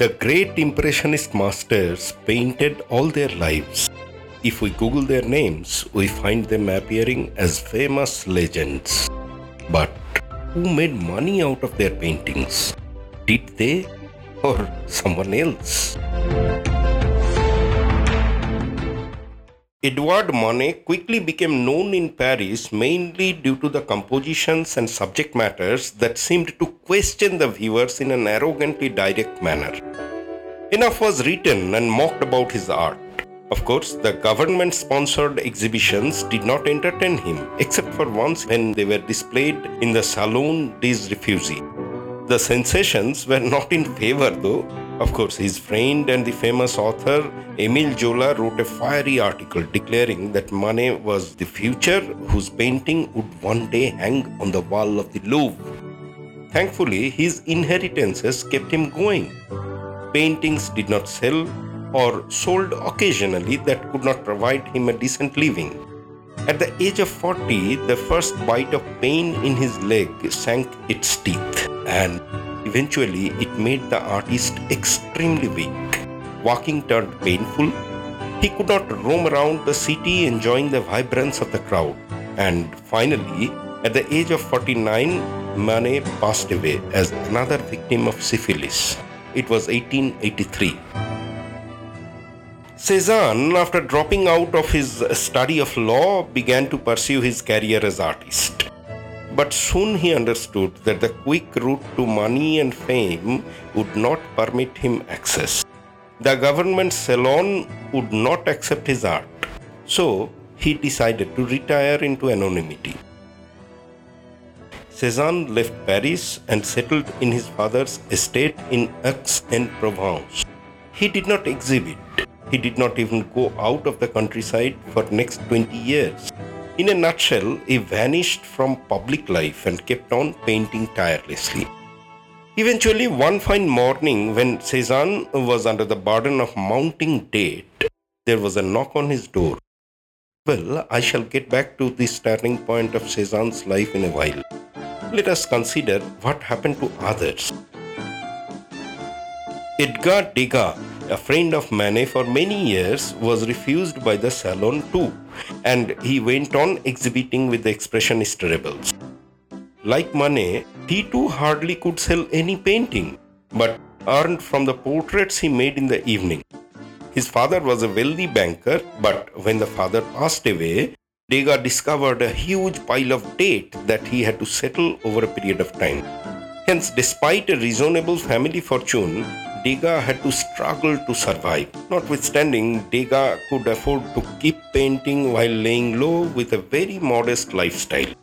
The great Impressionist masters painted all their lives. If we Google their names, we find them appearing as famous legends. But who made money out of their paintings? Did they or someone else? Edouard Manet quickly became known in Paris mainly due to the compositions and subject matters that seemed to question the viewers in an arrogantly direct manner. Enough was written and mocked about his art. Of course, the government sponsored exhibitions did not entertain him, except for once when they were displayed in the Salon des Refusés. The sensations were not in favor though, of course, his friend and the famous author Emile Zola wrote a fiery article declaring that Manet was the future whose painting would one day hang on the wall of the Louvre. Thankfully, his inheritances kept him going. Paintings did not sell or sold occasionally that could not provide him a decent living. At the age of 40, the first bite of pain in his leg sank its teeth, and Eventually, it made the artist extremely weak. Walking turned painful. He could not roam around the city enjoying the vibrance of the crowd. And finally, at the age of 49, Manet passed away as another victim of syphilis. It was 1883. Cezanne, after dropping out of his study of law, began to pursue his career as artist. But soon he understood that the quick route to money and fame would not permit him access. The government salon would not accept his art. So he decided to retire into anonymity. Cezanne left Paris and settled in his father's estate in Aix-en-Provence. He did not exhibit. He did not even go out of the countryside for next 20 years. In a nutshell, he vanished from public life and kept on painting tirelessly. Eventually, one fine morning, when Cezanne was under the burden of mounting debt, there was a knock on his door. Well, I shall get back to this turning point of Cezanne's life in a while. Let us consider what happened to others. Edgar Degas a friend of Manet for many years, was refused by the Salon too, and he went on exhibiting with the Expressionist rebels. Like Manet, he too hardly could sell any painting, but earned from the portraits he made in the evening. His father was a wealthy banker, but when the father passed away, Degas discovered a huge pile of debt that he had to settle over a period of time. Hence, despite a reasonable family fortune, Degas had to struggle to survive. Notwithstanding, Degas could afford to keep painting while laying low with a very modest lifestyle.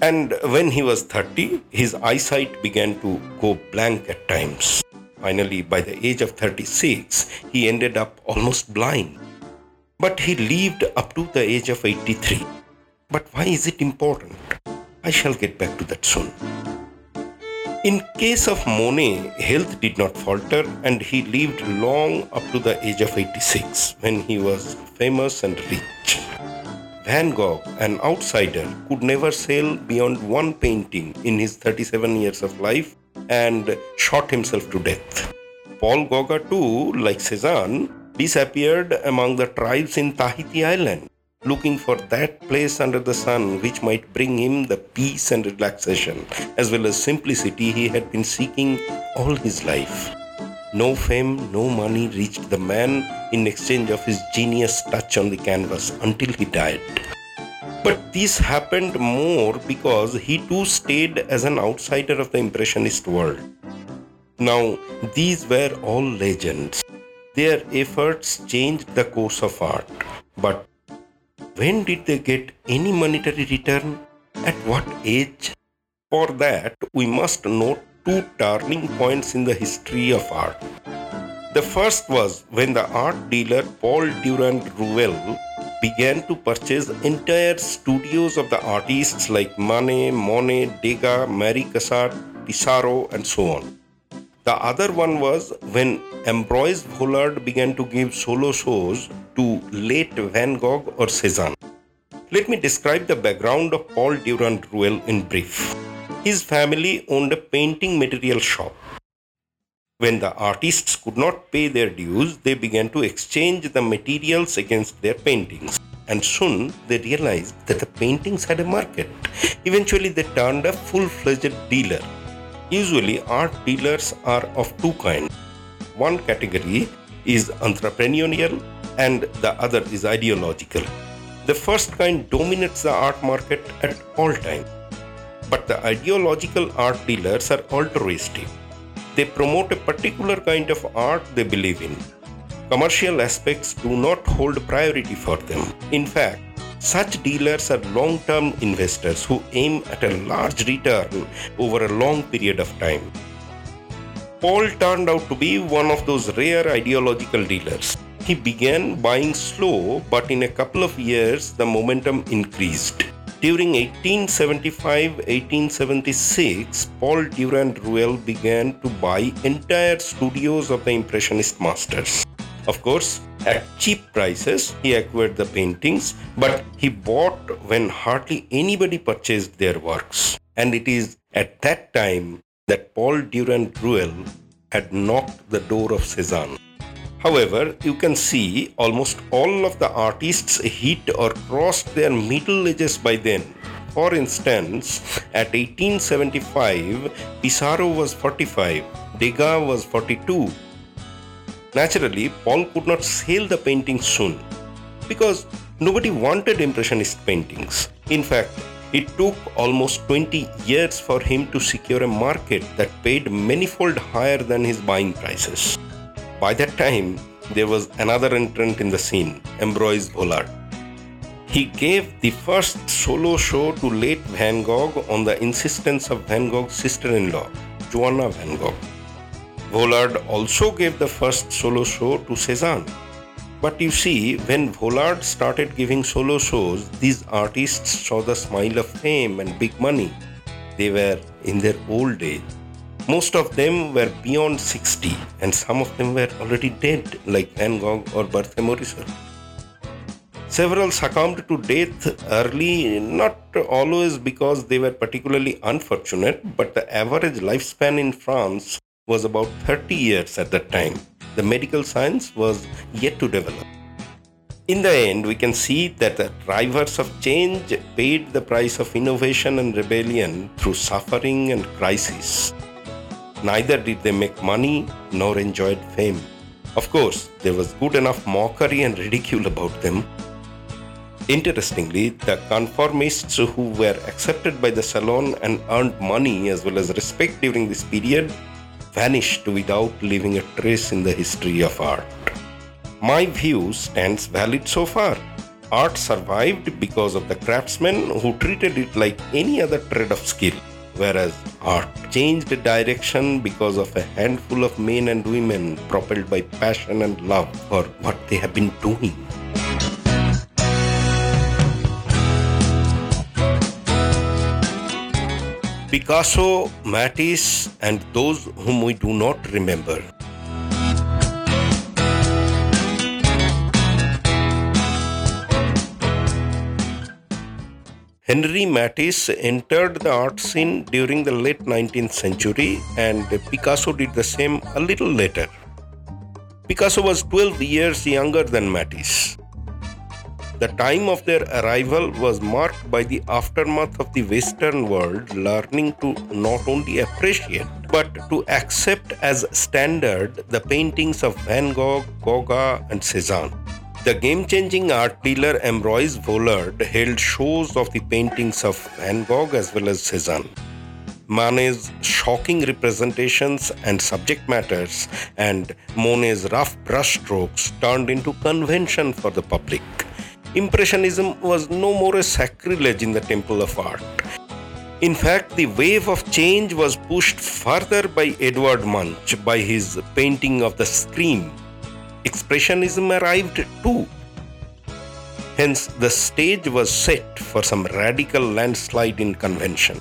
And when he was 30, his eyesight began to go blank at times. Finally, by the age of 36, he ended up almost blind. But he lived up to the age of 83. But why is it important? I shall get back to that soon. In case of Monet, health did not falter and he lived long up to the age of 86 when he was famous and rich. Van Gogh, an outsider, could never sell beyond one painting in his 37 years of life and shot himself to death. Paul Gauguin, too, like Cezanne, disappeared among the tribes in Tahiti Island looking for that place under the sun which might bring him the peace and relaxation as well as simplicity he had been seeking all his life. No fame, no money reached the man in exchange of his genius touch on the canvas until he died. But this happened more because he too stayed as an outsider of the Impressionist world. Now, these were all legends. Their efforts changed the course of art, but when did they get any monetary return? At what age? For that, we must note two turning points in the history of art. The first was when the art dealer Paul Durand Ruel began to purchase entire studios of the artists like Manet, Monet, Degas, Marie Cassatt, Pissarro, and so on. The other one was when Ambroise Vollard began to give solo shows to late Van Gogh or Cezanne. Let me describe the background of Paul Durand Ruel in brief. His family owned a painting material shop. When the artists could not pay their dues, they began to exchange the materials against their paintings. And soon they realized that the paintings had a market. Eventually, they turned a full fledged dealer. Usually, art dealers are of two kinds. One category is entrepreneurial, and the other is ideological. The first kind dominates the art market at all times. But the ideological art dealers are altruistic. They promote a particular kind of art they believe in. Commercial aspects do not hold priority for them. In fact, such dealers are long term investors who aim at a large return over a long period of time. Paul turned out to be one of those rare ideological dealers. He began buying slow, but in a couple of years the momentum increased. During 1875 1876, Paul Durand Ruel began to buy entire studios of the Impressionist masters. Of course, at cheap prices, he acquired the paintings, but he bought when hardly anybody purchased their works. And it is at that time that Paul Durand Ruel had knocked the door of Cezanne. However, you can see almost all of the artists hit or crossed their middle ages by then. For instance, at 1875, Pissarro was 45, Degas was 42. Naturally, Paul could not sell the paintings soon because nobody wanted Impressionist paintings. In fact, it took almost 20 years for him to secure a market that paid manifold higher than his buying prices. By that time, there was another entrant in the scene, Ambroise Vollard. He gave the first solo show to late Van Gogh on the insistence of Van Gogh's sister in law, Johanna Van Gogh. Vollard also gave the first solo show to Cezanne. But you see, when Vollard started giving solo shows, these artists saw the smile of fame and big money. They were in their old age. Most of them were beyond 60, and some of them were already dead, like Van Gogh or Berthe Morisot. Several succumbed to death early, not always because they were particularly unfortunate, but the average lifespan in France was about 30 years at that time. The medical science was yet to develop. In the end, we can see that the drivers of change paid the price of innovation and rebellion through suffering and crisis. Neither did they make money nor enjoyed fame. Of course, there was good enough mockery and ridicule about them. Interestingly, the conformists who were accepted by the Salon and earned money as well as respect during this period vanished without leaving a trace in the history of art. My view stands valid so far. Art survived because of the craftsmen who treated it like any other trade of skill whereas art changed direction because of a handful of men and women propelled by passion and love for what they have been doing. Picasso, Matisse, and those whom we do not remember Henri Matisse entered the art scene during the late 19th century, and Picasso did the same a little later. Picasso was 12 years younger than Matisse. The time of their arrival was marked by the aftermath of the Western world learning to not only appreciate but to accept as standard the paintings of Van Gogh, Gauguin, and Cezanne. The game changing art dealer Ambroise Vollard held shows of the paintings of Van Gogh as well as Cezanne. Manet's shocking representations and subject matters and Monet's rough brushstrokes turned into convention for the public. Impressionism was no more a sacrilege in the temple of art. In fact, the wave of change was pushed further by Edward Munch by his painting of the Scream Expressionism arrived too. Hence, the stage was set for some radical landslide in convention.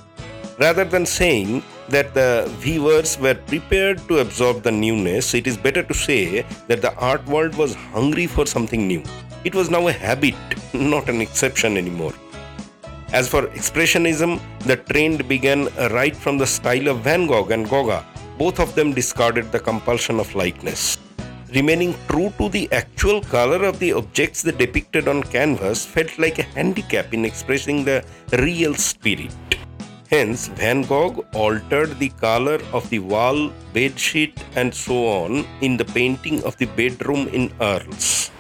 Rather than saying that the viewers were prepared to absorb the newness, it is better to say that the art world was hungry for something new. It was now a habit, not an exception anymore. As for Expressionism, the trend began right from the style of Van Gogh and Gauguin both of them discarded the compulsion of likeness. Remaining true to the actual color of the objects they depicted on canvas felt like a handicap in expressing the real spirit. Hence, Van Gogh altered the color of the wall, bedsheet, and so on in the painting of the bedroom in Arles.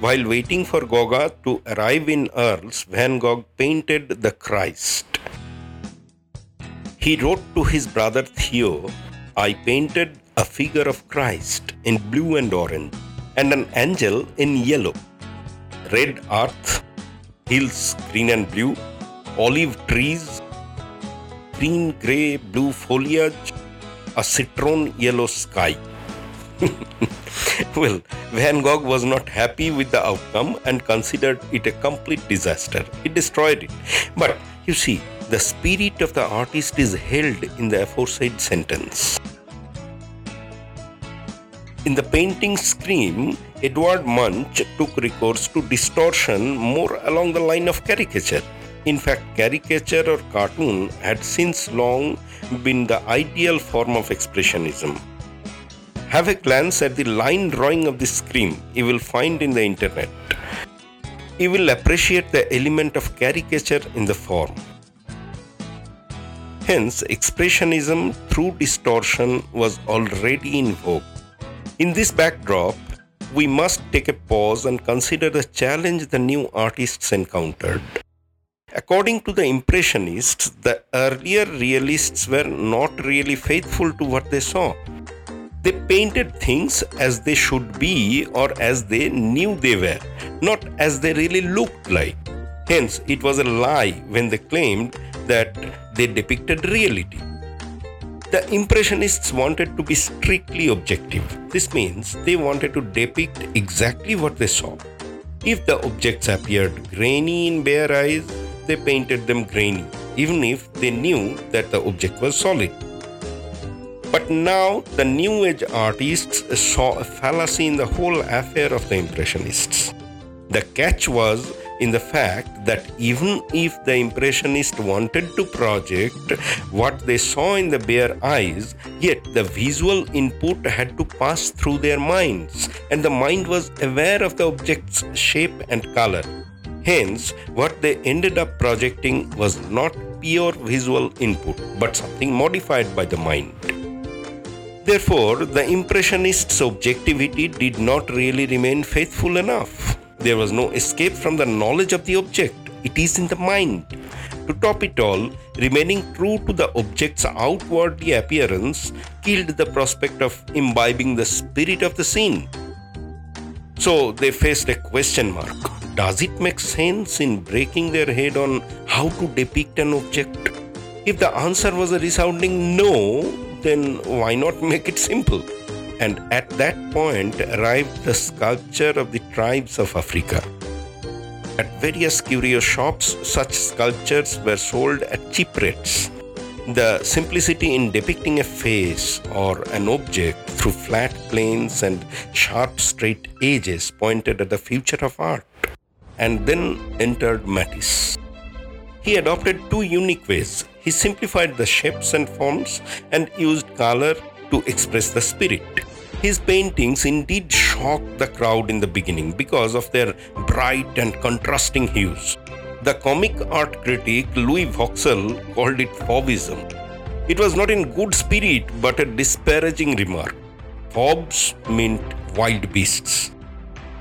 While waiting for Goya to arrive in Arles, Van Gogh painted the Christ. He wrote to his brother Theo, I painted a figure of Christ in blue and orange, and an angel in yellow. Red earth, hills green and blue, olive trees, green, grey, blue foliage, a citron yellow sky. well, Van Gogh was not happy with the outcome and considered it a complete disaster. He destroyed it. But you see, the spirit of the artist is held in the aforesaid sentence. In the painting Scream, Edward Munch took recourse to distortion more along the line of caricature. In fact, caricature or cartoon had since long been the ideal form of expressionism. Have a glance at the line drawing of the scream you will find in the internet. You will appreciate the element of caricature in the form. Hence, expressionism through distortion was already in vogue. In this backdrop, we must take a pause and consider the challenge the new artists encountered. According to the Impressionists, the earlier realists were not really faithful to what they saw. They painted things as they should be or as they knew they were, not as they really looked like. Hence, it was a lie when they claimed that they depicted reality. The Impressionists wanted to be strictly objective. This means they wanted to depict exactly what they saw. If the objects appeared grainy in bare eyes, they painted them grainy, even if they knew that the object was solid. But now the New Age artists saw a fallacy in the whole affair of the Impressionists. The catch was in the fact that even if the Impressionist wanted to project what they saw in the bare eyes, yet the visual input had to pass through their minds, and the mind was aware of the object's shape and color. Hence, what they ended up projecting was not pure visual input, but something modified by the mind. Therefore, the Impressionists' objectivity did not really remain faithful enough. There was no escape from the knowledge of the object, it is in the mind. To top it all, remaining true to the object's outwardly appearance killed the prospect of imbibing the spirit of the scene. So they faced a question mark does it make sense in breaking their head on how to depict an object? If the answer was a resounding no, then why not make it simple? And at that point arrived the sculpture of the tribes of Africa. At various curio shops, such sculptures were sold at cheap rates. The simplicity in depicting a face or an object through flat planes and sharp straight edges pointed at the future of art and then entered Matisse. He adopted two unique ways. He simplified the shapes and forms and used color to express the spirit. His paintings indeed shocked the crowd in the beginning because of their bright and contrasting hues. The comic art critic Louis Vauxcelles called it fauvism. It was not in good spirit but a disparaging remark. Fauves meant wild beasts.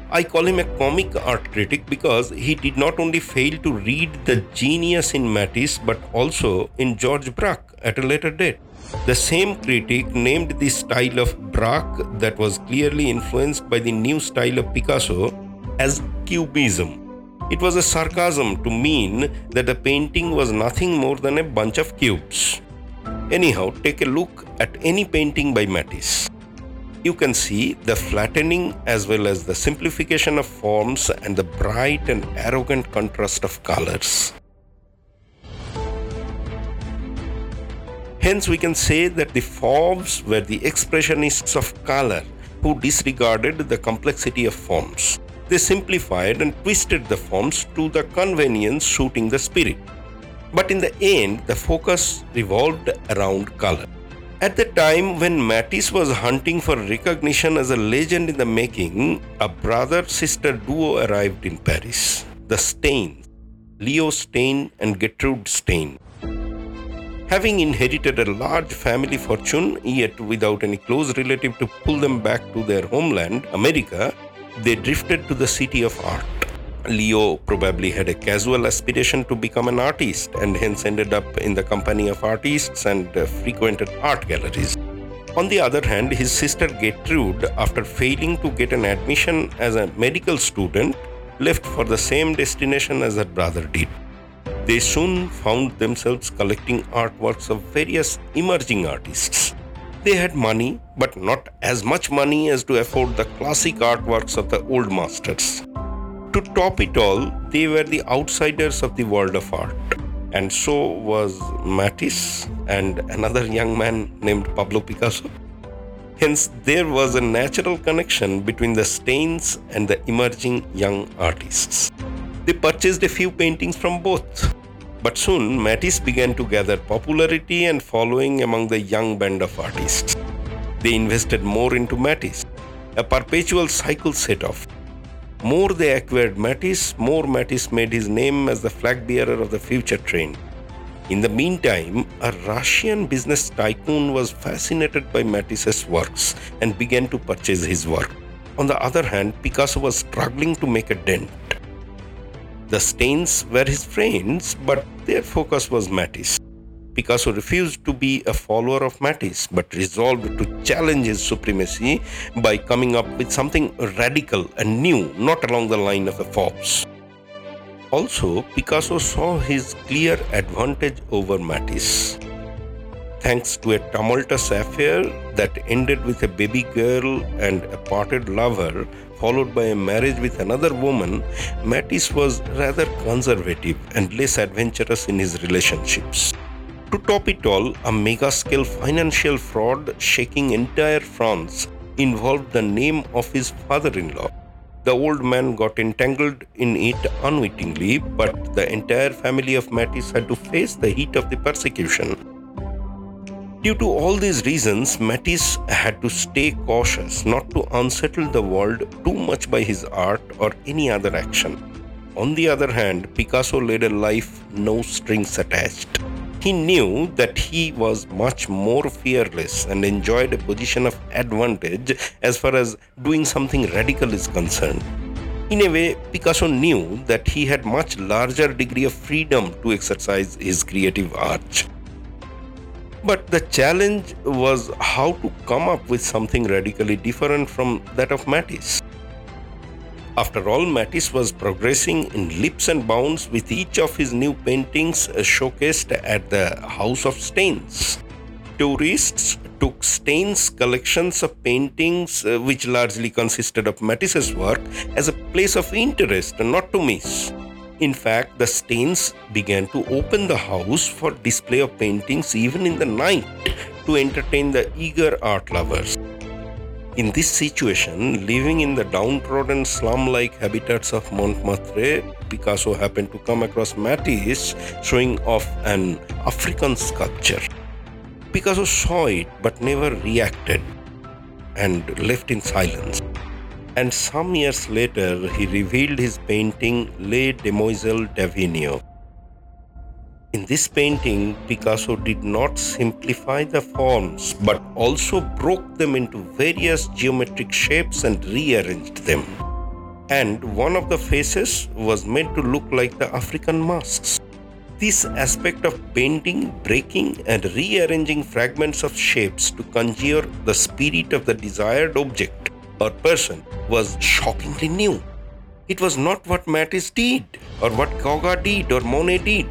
I call him a comic art critic because he did not only fail to read the genius in Matisse but also in Georges Braque at a later date. The same critic named the style of Braque that was clearly influenced by the new style of Picasso as Cubism. It was a sarcasm to mean that the painting was nothing more than a bunch of cubes. Anyhow, take a look at any painting by Matisse you can see the flattening as well as the simplification of forms and the bright and arrogant contrast of colors. Hence, we can say that the Fauves were the expressionists of color who disregarded the complexity of forms. They simplified and twisted the forms to the convenience suiting the spirit. But in the end, the focus revolved around color. At the time when Matisse was hunting for recognition as a legend in the making, a brother sister duo arrived in Paris the Steins, Leo Stein and Gertrude Stein. Having inherited a large family fortune, yet without any close relative to pull them back to their homeland, America, they drifted to the city of art. Leo probably had a casual aspiration to become an artist and hence ended up in the company of artists and uh, frequented art galleries. On the other hand, his sister Gertrude, after failing to get an admission as a medical student, left for the same destination as her brother did. They soon found themselves collecting artworks of various emerging artists. They had money, but not as much money as to afford the classic artworks of the old masters. To top it all, they were the outsiders of the world of art. And so was Matisse and another young man named Pablo Picasso. Hence, there was a natural connection between the Steins and the emerging young artists. They purchased a few paintings from both. But soon, Matisse began to gather popularity and following among the young band of artists. They invested more into Matisse. A perpetual cycle set off. More they acquired Matisse, more Matisse made his name as the flag bearer of the future trend. In the meantime, a Russian business tycoon was fascinated by Matisse's works and began to purchase his work. On the other hand, Picasso was struggling to make a dent. The Steins were his friends, but their focus was Matisse. Picasso refused to be a follower of Matisse but resolved to challenge his supremacy by coming up with something radical and new, not along the line of the Fauves. Also, Picasso saw his clear advantage over Matisse. Thanks to a tumultuous affair that ended with a baby girl and a parted lover, followed by a marriage with another woman, Matisse was rather conservative and less adventurous in his relationships. To top it all, a mega scale financial fraud shaking entire France involved the name of his father in law. The old man got entangled in it unwittingly, but the entire family of Matisse had to face the heat of the persecution. Due to all these reasons, Matisse had to stay cautious not to unsettle the world too much by his art or any other action. On the other hand, Picasso led a life no strings attached. He knew that he was much more fearless and enjoyed a position of advantage as far as doing something radical is concerned. In a way, Picasso knew that he had much larger degree of freedom to exercise his creative art. But the challenge was how to come up with something radically different from that of Matisse. After all, Matisse was progressing in leaps and bounds with each of his new paintings showcased at the House of Steins. Tourists took Steins' collections of paintings, uh, which largely consisted of Matisse's work, as a place of interest not to miss. In fact, the Steins began to open the house for display of paintings even in the night to entertain the eager art lovers. In this situation, living in the downtrodden slum like habitats of Montmartre, Picasso happened to come across Matisse showing off an African sculpture. Picasso saw it but never reacted and left in silence. And some years later, he revealed his painting Les Demoiselles d'Avignon in this painting, Picasso did not simplify the forms but also broke them into various geometric shapes and rearranged them. And one of the faces was made to look like the African masks. This aspect of bending, breaking, and rearranging fragments of shapes to conjure the spirit of the desired object or person was shockingly new. It was not what Matisse did, or what Gauguin did, or Monet did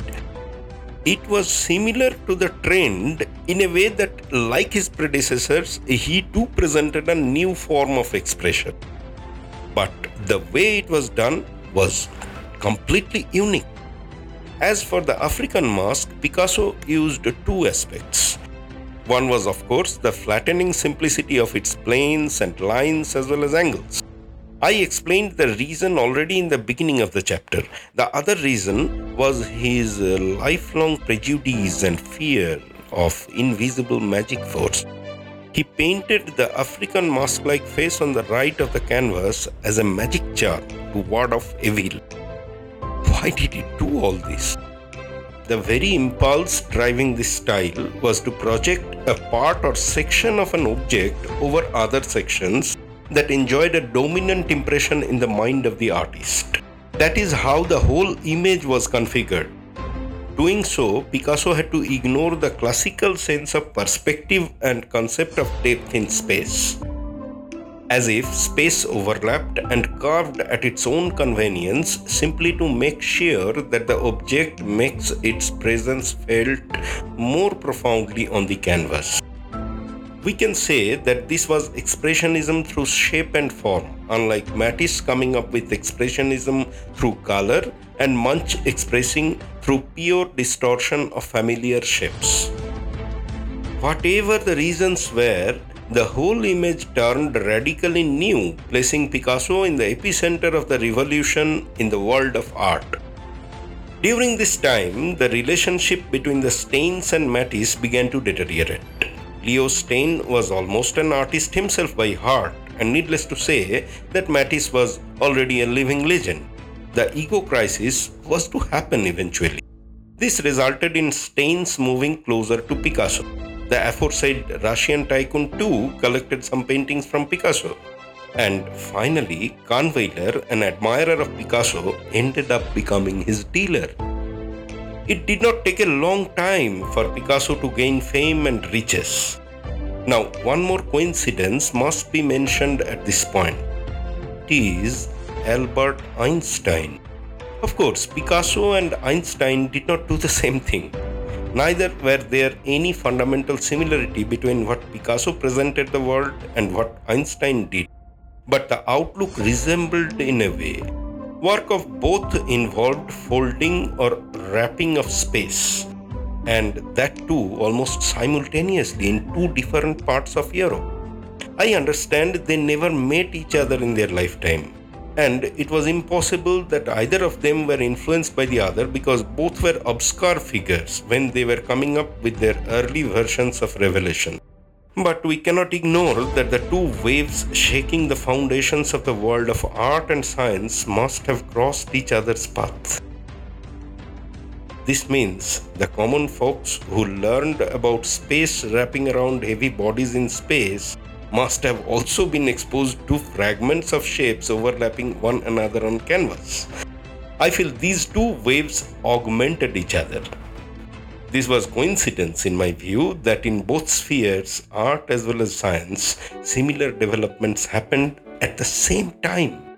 it was similar to the trend in a way that, like his predecessors, he too presented a new form of expression. But the way it was done was completely unique. As for the African mask, Picasso used two aspects. One was, of course, the flattening simplicity of its planes and lines as well as angles. I explained the reason already in the beginning of the chapter. The other reason was his uh, lifelong prejudice and fear of invisible magic force. He painted the African mask like face on the right of the canvas as a magic jar to ward off evil. Why did he do all this? The very impulse driving this style was to project a part or section of an object over other sections that enjoyed a dominant impression in the mind of the artist. That is how the whole image was configured. Doing so, Picasso had to ignore the classical sense of perspective and concept of depth in space as if space overlapped and carved at its own convenience simply to make sure that the object makes its presence felt more profoundly on the canvas. We can say that this was expressionism through shape and form, unlike Matisse coming up with expressionism through color and Munch expressing through pure distortion of familiar shapes. Whatever the reasons were, the whole image turned radically new, placing Picasso in the epicenter of the revolution in the world of art. During this time, the relationship between the Steins and Matisse began to deteriorate. Leo Stein was almost an artist himself by heart, and needless to say that Matisse was already a living legend. The ego crisis was to happen eventually. This resulted in Stein's moving closer to Picasso. The aforesaid Russian tycoon too collected some paintings from Picasso. And finally, Kahnweiler, an admirer of Picasso, ended up becoming his dealer. It did not take a long time for Picasso to gain fame and riches. Now, one more coincidence must be mentioned at this point. It is Albert Einstein. Of course, Picasso and Einstein did not do the same thing. Neither were there any fundamental similarity between what Picasso presented the world and what Einstein did, but the outlook resembled in a way. Work of both involved folding or wrapping of space, and that too almost simultaneously in two different parts of Europe. I understand they never met each other in their lifetime, and it was impossible that either of them were influenced by the other because both were obscure figures when they were coming up with their early versions of Revelation. But we cannot ignore that the two waves shaking the foundations of the world of art and science must have crossed each other's path. This means the common folks who learned about space wrapping around heavy bodies in space must have also been exposed to fragments of shapes overlapping one another on canvas. I feel these two waves augmented each other. This was coincidence in my view that in both spheres, art as well as science, similar developments happened at the same time.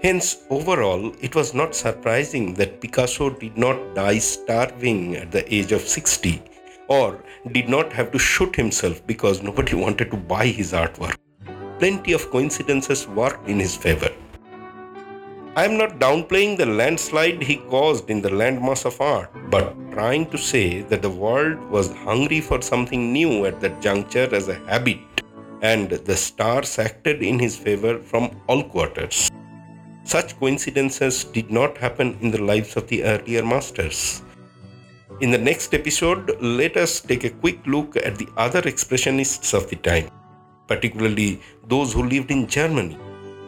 Hence, overall, it was not surprising that Picasso did not die starving at the age of 60 or did not have to shoot himself because nobody wanted to buy his artwork. Plenty of coincidences worked in his favor. I am not downplaying the landslide he caused in the landmass of art, but trying to say that the world was hungry for something new at that juncture as a habit, and the stars acted in his favor from all quarters. Such coincidences did not happen in the lives of the earlier masters. In the next episode, let us take a quick look at the other expressionists of the time, particularly those who lived in Germany.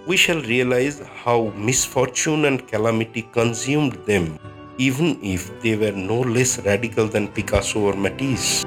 We shall realize how misfortune and calamity consumed them, even if they were no less radical than Picasso or Matisse.